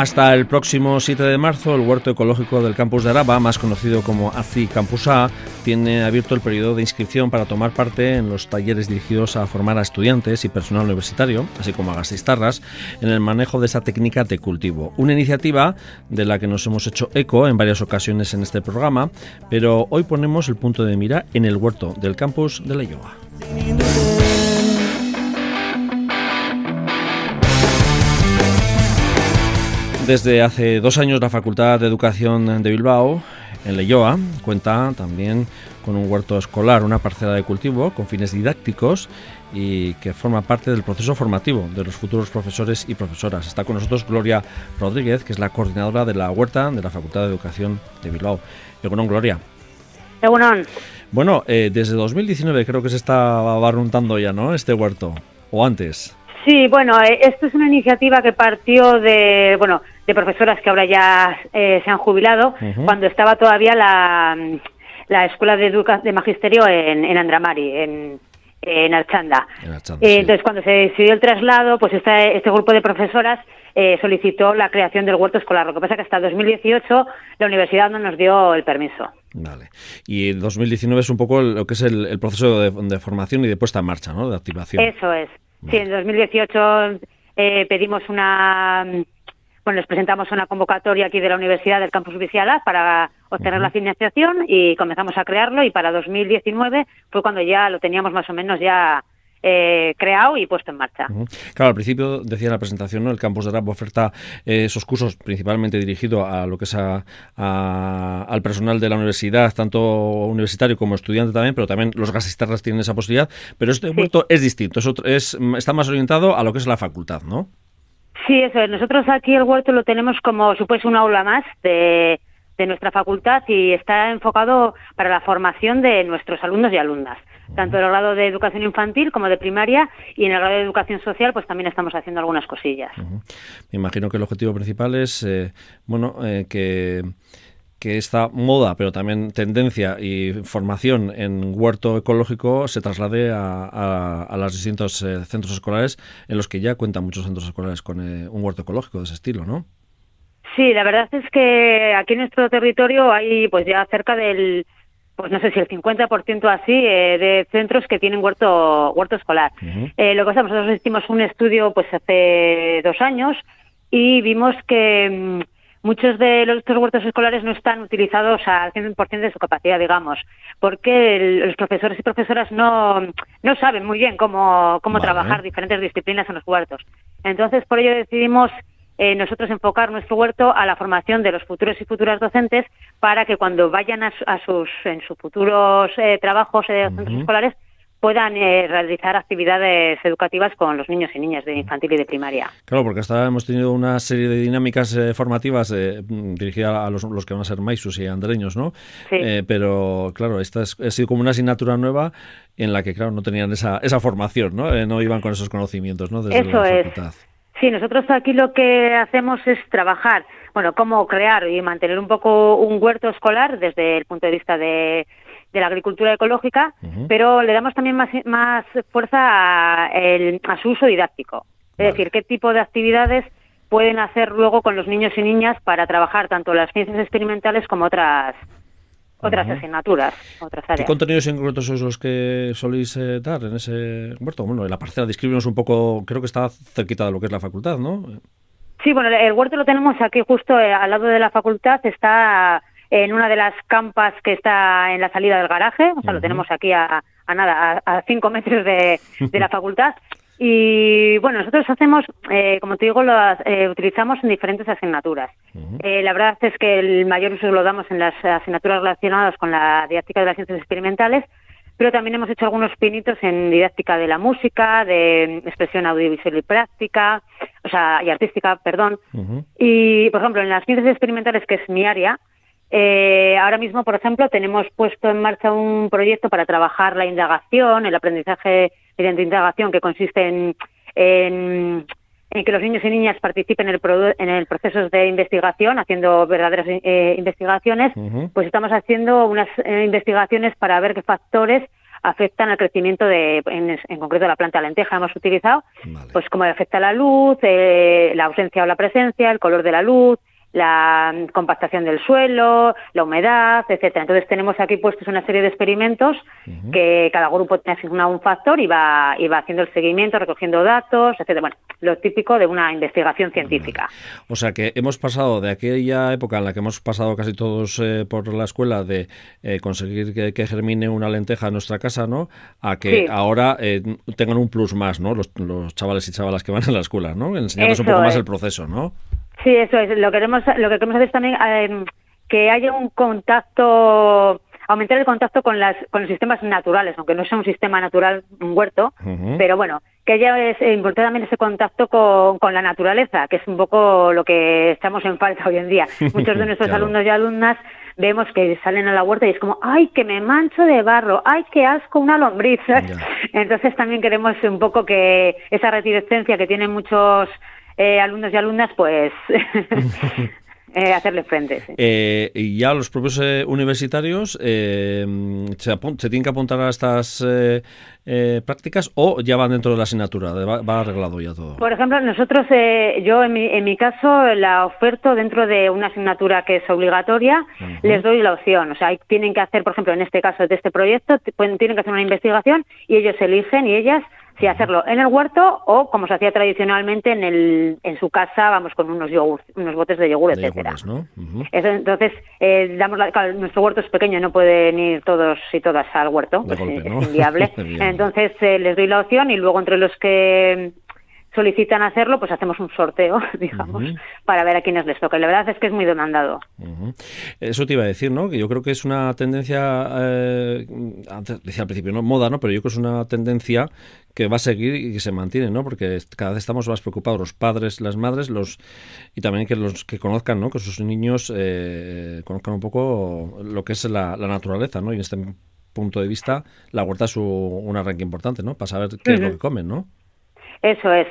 Hasta el próximo 7 de marzo, el huerto ecológico del campus de Araba, más conocido como ACI Campus A, tiene abierto el periodo de inscripción para tomar parte en los talleres dirigidos a formar a estudiantes y personal universitario, así como a gasistarras, en el manejo de esa técnica de cultivo. Una iniciativa de la que nos hemos hecho eco en varias ocasiones en este programa, pero hoy ponemos el punto de mira en el huerto del campus de la Yoga. Desde hace dos años la Facultad de Educación de Bilbao, en Leyoa, cuenta también con un huerto escolar, una parcela de cultivo con fines didácticos y que forma parte del proceso formativo de los futuros profesores y profesoras. Está con nosotros Gloria Rodríguez, que es la coordinadora de la huerta de la Facultad de Educación de Bilbao. Egunon, Gloria. Egunon. Bueno, eh, desde 2019 creo que se está barruntando ya, ¿no? Este huerto. ¿O antes? Sí, bueno, eh, esto es una iniciativa que partió de, bueno, de profesoras que ahora ya eh, se han jubilado, cuando estaba todavía la, la Escuela de, de Magisterio en, en Andramari, en, en Archanda. Eh, entonces, cuando se decidió el traslado, pues este, este grupo de profesoras solicitó la creación del huerto escolar. Lo que pasa es que hasta 2018 la universidad no nos dio el permiso. Vale. Y 2019 es un poco lo que es el, proceso de, de, formación y de puesta en marcha, ¿no? De activación. Eso es. Sí, en 2018 eh, pedimos una, bueno, les presentamos una convocatoria aquí de la Universidad del Campus Viciala para obtener la financiación y comenzamos a crearlo y para 2019 fue cuando ya lo teníamos más o menos ya eh, creado y puesto en marcha. Claro, al principio decía en la presentación, ¿no? el campus de RAP oferta eh, esos cursos principalmente dirigidos a lo que es a, al personal de la universidad, tanto universitario como estudiante también, pero también los gasistas tienen esa posibilidad, pero este huerto es distinto, es, es, está más orientado a lo que es la facultad, ¿no? Sí, eso es. Nosotros aquí el huerto lo tenemos como, supuesto, un aula más de nuestra facultad y está enfocado para la formación de nuestros alumnos y alumnas, tanto en el grado de educación infantil como de primaria y en el grado de educación social pues también estamos haciendo algunas cosillas. Me imagino que el objetivo principal es eh, bueno eh, que que esta moda, pero también tendencia y formación en huerto ecológico se traslade a, a, los distintos eh, centros escolares en los que ya cuentan muchos centros escolares con un huerto ecológico de ese estilo, ¿no? Sí, la verdad es que aquí en nuestro territorio hay pues ya cerca del pues no sé si el 50% así eh, de centros que tienen huerto huerto escolar. eh, lo que pasa, nosotros hicimos un estudio pues hace dos años y vimos que mm, muchos de los, estos huertos escolares no están utilizados al 100% de su capacidad, digamos, porque los profesores y profesoras no, no saben muy bien cómo, cómo trabajar diferentes disciplinas en los huertos. Entonces, por ello decidimos eh, nosotros enfocar nuestro huerto a la formación de los futuros y futuras docentes para que cuando vayan a, sus en sus futuros eh, trabajos de centros escolares puedan eh, realizar actividades educativas con los niños y niñas de infantil y de primaria. Claro, porque hasta hemos tenido una serie de dinámicas formativas dirigidas a los, que van a ser maisus y andreños, ¿no? Sí. pero claro, esta es, ha sido como una asignatura nueva en la que, claro, no tenían esa, esa formación, ¿no? no iban con esos conocimientos, ¿no? Desde Eso es. Sí, nosotros aquí lo que hacemos es trabajar, bueno, cómo crear y mantener un poco un huerto escolar desde el punto de vista de, la agricultura ecológica, pero le damos también más, más fuerza a, el, a su uso didáctico. Es decir, qué tipo de actividades pueden hacer luego con los niños y niñas para trabajar tanto las ciencias experimentales como otras otras asignaturas, otras áreas. ¿Qué contenidos en concreto sois los que soléis eh, dar en ese huerto? Bueno, en la parcela, descríbenos un poco, creo que está cerquita de lo que es la facultad, ¿no? Sí, bueno, el huerto lo tenemos aquí justo eh, al lado de la facultad, está en una de las campas que está en la salida del garaje, o sea, lo tenemos aquí a, nada, a, cinco metros de, de la facultad. Y bueno, nosotros hacemos, eh, como te digo, lo eh, utilizamos en diferentes asignaturas. eh, la verdad es que el mayor uso lo damos en las asignaturas relacionadas con la didáctica de las ciencias experimentales, pero también hemos hecho algunos pinitos en didáctica de la música, de expresión audiovisual y práctica, o sea, y artística, perdón. Y, por ejemplo, en las ciencias experimentales, que es mi área, eh, ahora mismo, por ejemplo, tenemos puesto en marcha un proyecto para trabajar la indagación, el aprendizaje mediante indagación, que consiste en, en, que los niños y niñas participen en el, en el proceso de investigación, haciendo verdaderas eh, investigaciones, pues estamos haciendo unas eh, investigaciones para ver qué factores afectan al crecimiento de, en, concreto, la planta lenteja hemos utilizado, pues cómo afecta la luz, eh, la ausencia o la presencia, el color de la luz, la compactación del suelo, la humedad, etcétera. Entonces tenemos aquí puestos una serie de experimentos que cada grupo tiene asignado un factor y va, y va haciendo el seguimiento, recogiendo datos, etcétera. Bueno, lo típico de una investigación científica. O sea que hemos pasado de aquella época en la que hemos pasado casi todos eh, por la escuela de eh, conseguir que, germine una lenteja en nuestra casa, ¿no? A que ahora eh, tengan un plus más, ¿no? Los, chavales y chavalas que van a la escuela, ¿no? Enseñarles un poco más el proceso, ¿no? Sí, eso es. Lo que queremos, lo que queremos hacer es también eh, que haya un contacto, aumentar el contacto con, las, con los sistemas naturales, aunque no sea un sistema natural, un huerto, pero bueno, que haya es, importante también ese contacto con, con, la naturaleza, que es un poco lo que estamos en falta hoy en día. Muchos de nuestros alumnos y alumnas vemos que salen a la huerta y es como, ay, que me mancho de barro, ay, qué asco una lombriz. Entonces también queremos un poco que esa reticencia que tienen muchos eh, alumnos y alumnas, pues eh, hacerle frente. Eh, y ya los propios universitarios se, se, tienen que apuntar a estas prácticas o ya van dentro de la asignatura, va, arreglado ya todo. Por ejemplo, nosotros, yo en mi, en mi caso la oferto dentro de una asignatura que es obligatoria, les doy la opción, o sea, tienen que hacer, por ejemplo, en este caso de este proyecto, tienen que hacer una investigación y ellos eligen y ellas si hacerlo en el huerto o como se hacía tradicionalmente en el en su casa vamos con unos yogur, unos botes de yogur etcétera. entonces eh, damos nuestro huerto es pequeño no pueden ir todos y todas al huerto pues, es, inviable. Entonces eh, les doy la opción y luego entre los que solicitan hacerlo, pues hacemos un sorteo, digamos, para ver a quiénes les toca. Y la verdad es que es muy demandado. Eso te iba a decir, ¿no? Que yo creo que es una tendencia, eh, antes decía al principio, ¿no? Moda, ¿no? Pero yo creo que es una tendencia que va a seguir y que se mantiene, ¿no? Porque cada vez estamos más preocupados los padres, las madres, los y también que los que conozcan, ¿no? Que sus niños eh, conozcan un poco lo que es la, naturaleza, ¿no? Y en este punto de vista, la huerta es un arranque importante, ¿no? Para saber qué es lo que comen, ¿no? Eso es.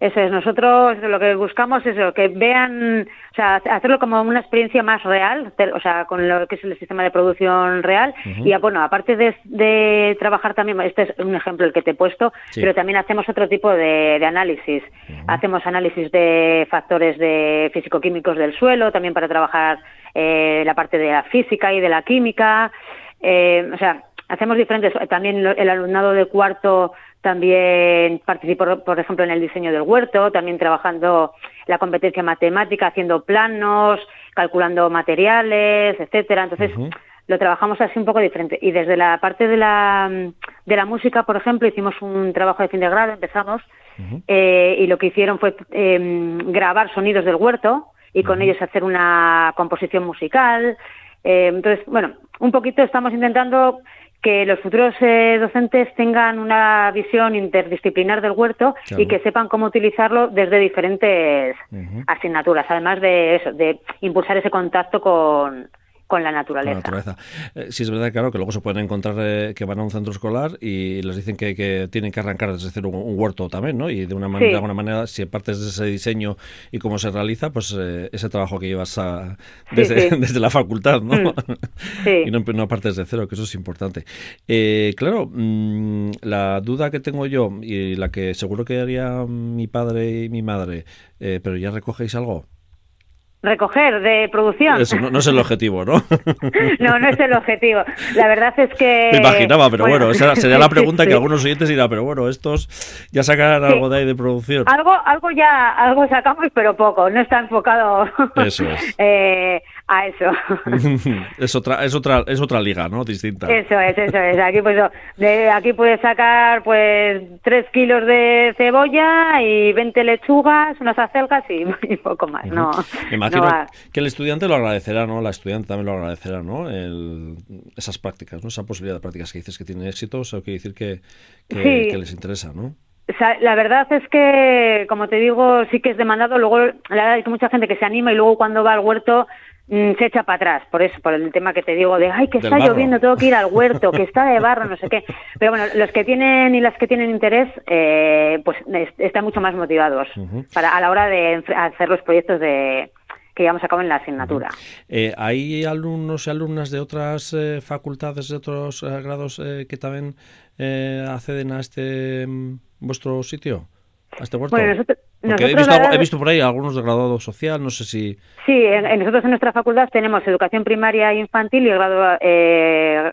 Eso es, nosotros lo que buscamos es que vean, o sea, hacerlo como una experiencia más real, o sea, con lo que es el sistema de producción real. Y bueno, aparte de, trabajar también, este es un ejemplo el que te he puesto, pero también hacemos otro tipo de, análisis. Hacemos análisis de factores de físico-químicos del suelo, también para trabajar eh, la parte de la física y de la química. Eh, o sea, hacemos diferentes, también el alumnado de cuarto también participo, por ejemplo, en el diseño del huerto, también trabajando la competencia matemática, haciendo planos, calculando materiales, etcétera. Entonces, lo trabajamos así un poco diferente. Y desde la parte de la, de la música, por ejemplo, hicimos un trabajo de fin de grado, empezamos, eh, y lo que hicieron fue em, grabar sonidos del huerto y con ellos hacer una composición musical. Eh, entonces, bueno, un poquito estamos intentando que los futuros eh, docentes tengan una visión interdisciplinar del huerto y que sepan cómo utilizarlo desde diferentes asignaturas, además de eso, de impulsar ese contacto con, con la naturaleza. Eh, sí, es verdad, claro, que luego se pueden encontrar eh, que van a un centro escolar y les dicen que, tienen que arrancar desde cero un, huerto también, ¿no? Y de una manera, de alguna manera, si partes de ese diseño y cómo se realiza, pues eh, ese trabajo que llevas a, desde, desde, la facultad, ¿no? Mm. y no, no, partes de cero, que eso es importante. claro, mm, la duda que tengo yo y la que seguro que haría mi padre y mi madre, pero ya recogéis algo recoger de producción. Eso no, es el objetivo, ¿no? no, no es el objetivo. La verdad es que... Me imaginaba, pero bueno, esa sería la pregunta que algunos oyentes dirán, pero bueno, estos ya sacan algo de ahí de producción. Algo, algo ya, algo sacamos, pero poco, no está enfocado eso es. eh, a eso. es otra, es otra, es otra liga, ¿no? Distinta. Eso es, eso es. Aquí pues de aquí puedes sacar pues tres kilos de cebolla y 20 lechugas, unas acelgas y, poco más. No. Me imagino que el estudiante lo agradecerá, ¿no? La estudiante también lo agradecerá, ¿no? esas prácticas, ¿no? Esa posibilidad de prácticas que dices que tiene éxito, o quiere decir que, que, les interesa, ¿no? La verdad es que, como te digo, sí que es demandado. Luego, la verdad es que mucha gente que se anima y luego cuando va al huerto se echa para atrás, por eso, por el tema que te digo de, ay, que está lloviendo, tengo que ir al huerto, que está de barro, no sé qué. Pero bueno, los que tienen y las que tienen interés, eh, pues están mucho más motivados para a la hora de hacer los proyectos de, que llevamos a cabo en la asignatura. Eh, ¿Hay alumnos y alumnas de otras eh, facultades, de otros eh, grados que también acceden a este mm, vuestro sitio? ¿A este huerto? Bueno, nosotros, he, visto, por ahí algunos de graduado social, no sé si... Sí, nosotros en nuestra facultad tenemos educación primaria e infantil y graduado,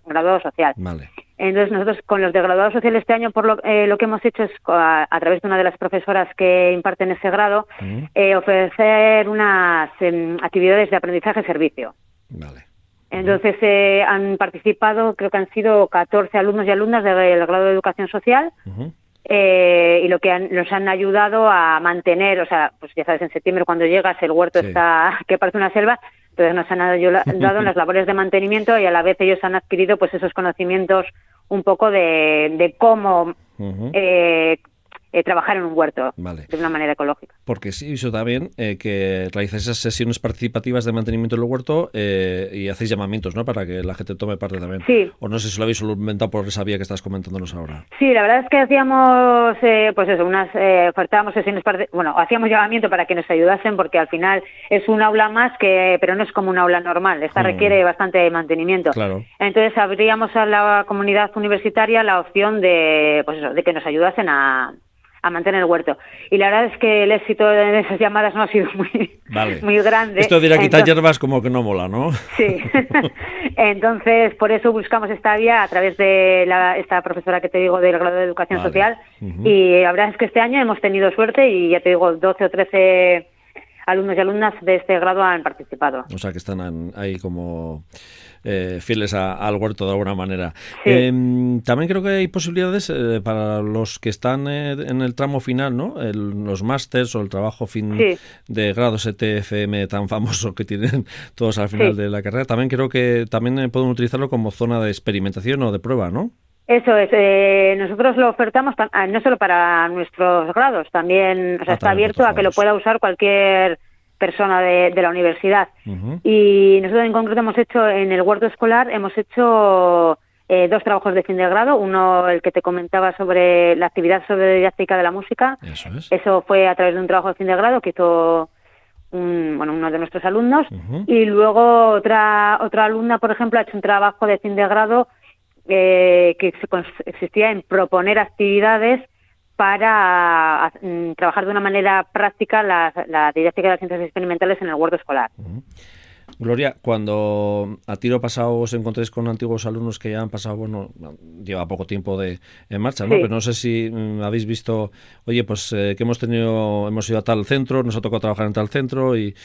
graduado social. Vale. Entonces nosotros con los de graduado social este año por lo, eh, lo que hemos hecho es a, través de una de las profesoras que imparten ese grado eh, ofrecer unas em, actividades de aprendizaje-servicio. Vale. Entonces eh, han participado, creo que han sido 14 alumnos y alumnas del grado de educación social y lo que nos han ayudado a mantener, o sea, pues ya sabes, en septiembre cuando llegas el huerto está que parece una selva, entonces nos han ayudado en las labores de mantenimiento y a la vez ellos han adquirido pues esos conocimientos un poco de, de cómo eh, eh, trabajar en un huerto de una manera ecológica. Porque sí, eso también, eh, que realizáis esas sesiones participativas de mantenimiento del huerto eh, y hacéis llamamientos, ¿no? Para que la gente tome parte también. Sí. O no sé si lo habéis inventado por esa vía que estás comentándonos ahora. Sí, la verdad es que hacíamos, pues eso, unas, ofertábamos sesiones, bueno, hacíamos llamamiento para que nos ayudasen porque al final es un aula más que, pero no es como un aula normal, esta mm. requiere bastante mantenimiento. Claro. Entonces abríamos a la comunidad universitaria la opción de, pues eso, de que nos ayudasen a a mantener el huerto. Y la verdad es que el éxito de esas llamadas no ha sido muy, muy grande. Esto de ir a quitar hierbas como que no mola, ¿no? Sí. Entonces, por eso buscamos esta vía a través de la, esta profesora que te digo del grado de Educación Social. Y la verdad es que este año hemos tenido suerte y ya te digo, 12 o 13 alumnos y alumnas de este grado han participado. O sea, que están ahí como eh, fieles al huerto de alguna manera. Em, también creo que hay posibilidades eh, para los que están eh, en el tramo final, ¿no? los másters o el trabajo fin de grado STFM tan famoso que tienen todos al final de la carrera. También creo que también pueden utilizarlo como zona de experimentación o de prueba, ¿no? Eso es, nosotros lo ofertamos ah, no solo para nuestros grados, también, o sea, ah, está abierto a que lo pueda usar cualquier persona de, la universidad. Y nosotros en concreto hemos hecho en el huerto escolar, hemos hecho eh, dos trabajos de fin de grado. Uno, el que te comentaba sobre la actividad sobre didáctica de la música. Eso, fue a través de un trabajo de fin de grado que hizo bueno, uno de nuestros alumnos. Y luego otra, otra alumna, por ejemplo, ha hecho un trabajo de fin de grado eh, que consistía en proponer actividades para mm, trabajar de una manera práctica la, la, didáctica de las ciencias experimentales en el huerto escolar. Gloria, cuando a tiro pasado os encontréis con antiguos alumnos que ya han pasado, bueno, lleva poco tiempo de en marcha, ¿no? Pero no sé si mm, habéis visto, oye, pues eh, que hemos tenido, hemos ido a tal centro, nos ha tocado trabajar en tal centro y,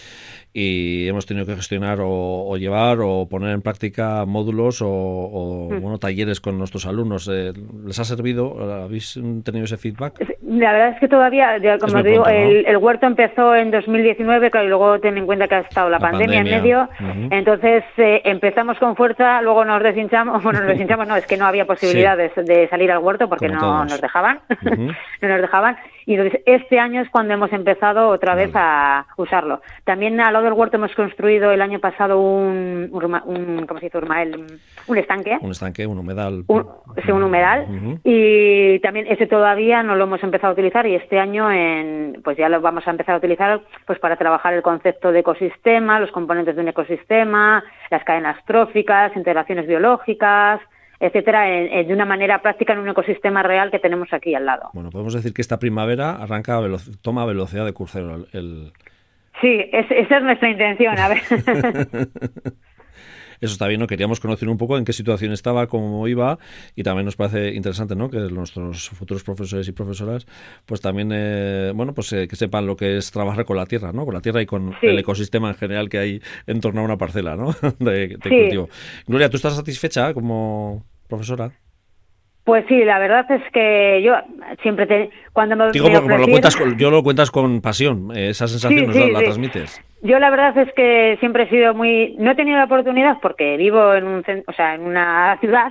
y hemos tenido que gestionar o, llevar o poner en práctica módulos o, mm. bueno, talleres con nuestros alumnos. Eh, ¿Les ha servido? ¿Habéis tenido ese feedback? La verdad es que todavía, como digo, el, huerto empezó en 2019, claro, y luego ten en cuenta que ha estado la, pandemia, en medio. Entonces eh, empezamos con fuerza, luego nos deshinchamos, bueno, nos deshinchamos, no, es que no había posibilidades de salir al huerto porque no nos dejaban, no nos dejaban. Y entonces este año es cuando hemos empezado otra vez a usarlo. También al lado del huerto hemos construido el año pasado un, un, ¿cómo se dice? Un estanque. Un estanque, un humedal. Un, sí, un humedal. Y también ese todavía no lo hemos empezado a utilizar y este año en, pues ya lo vamos a empezar a utilizar pues para trabajar el concepto de ecosistema, los componentes de un ecosistema, las cadenas tróficas, integraciones biológicas, etcétera, de una manera práctica en un ecosistema real que tenemos aquí al lado. Bueno, podemos decir que esta primavera arranca toma velocidad de crucero el... Sí, esa es nuestra intención, a ver. Eso está bien, ¿no? Queríamos conocer un poco en qué situación estaba, cómo iba, y también nos parece interesante, ¿no? Que nuestros futuros profesores y profesoras, pues también, eh, bueno, pues eh, que sepan lo que es trabajar con la tierra, ¿no? Con la tierra y con el ecosistema en general que hay en torno a una parcela, ¿no? de, cultivo. Gloria, ¿tú estás satisfecha como profesora? Pues sí, la verdad es que yo siempre te, cuando me digo porque lo cuentas yo lo cuentas con pasión, esa sensación nos la, transmites. Yo la verdad es que siempre he sido muy no he tenido la oportunidad porque vivo en un o sea, en una ciudad,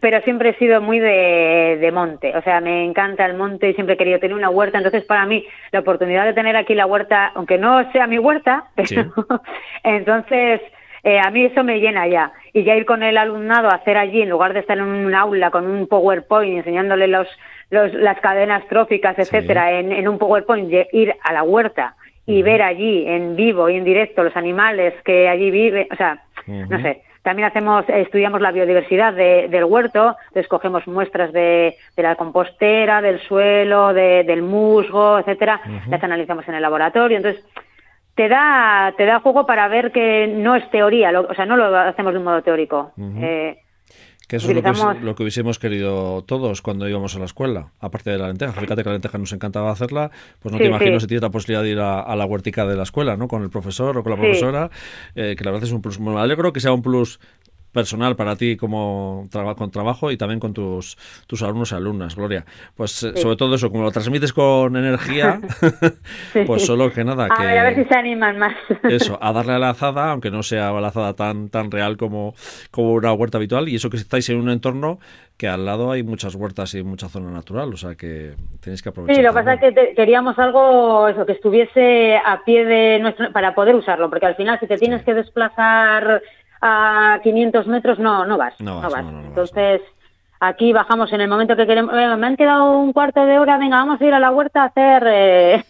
pero siempre he sido muy de, de monte, o sea, me encanta el monte y siempre he querido tener una huerta, entonces para mí la oportunidad de tener aquí la huerta, aunque no sea mi huerta, entonces eh, a mí eso me llena ya. Y ya ir con el alumnado a hacer allí, en lugar de estar en un aula con un PowerPoint enseñándole los, las cadenas tróficas, etcétera, en, un PowerPoint, ir a la huerta y ver allí en vivo y en directo los animales que allí viven, o sea, no sé. También hacemos, estudiamos la biodiversidad del huerto, escogemos muestras de, la compostera, del suelo, del musgo, etcétera, las analizamos en el laboratorio. Entonces, te da, te da juego para ver que no es teoría, o sea, no lo hacemos de un modo teórico. Que eso es lo que, hubiésemos querido todos cuando íbamos a la escuela, aparte de la lenteja. Fíjate que la lenteja nos encantaba hacerla, pues no te imagino si tienes la posibilidad de ir a, la huertica de la escuela, ¿no? Con el profesor o con la profesora, eh, que la verdad es un plus. Me alegro que sea un plus personal para ti como con trabajo y también con tus, tus alumnos y alumnas, Gloria. Pues eh, sobre todo eso, como lo transmites con energía, pues solo que nada. A ver, a ver si se animan más. eso, a darle a la azada, aunque no sea la azada tan, tan real como, como una huerta habitual, y eso que estáis en un entorno que al lado hay muchas huertas y mucha zona natural, o sea que tenéis que aprovechar. Sí, lo que pasa es que queríamos algo eso que estuviese a pie de nuestro para poder usarlo, porque al final si te tienes que desplazar a 500 metros no, no vas. No, vas, Entonces, aquí bajamos en el momento que queremos. me han quedado un cuarto de hora, venga, vamos a ir a la huerta a hacer. Eh,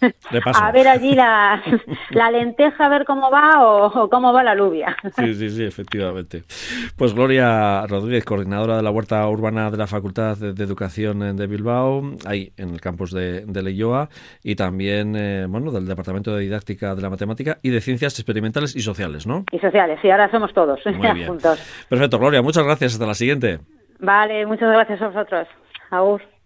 a ver allí la, la, lenteja, a ver cómo va o, cómo va la lluvia. Sí, sí, sí, efectivamente. Pues Gloria Rodríguez, coordinadora de la huerta urbana de la Facultad de, Educación de Bilbao, ahí en el campus de, de Leyoa, y también, eh, bueno, del Departamento de Didáctica de la Matemática y de Ciencias Experimentales y Sociales, ¿no? Y sociales, sí, ahora somos todos juntos. Perfecto, Gloria, muchas gracias. Hasta la siguiente. Vale, muchas gracias a vosotros. Agur.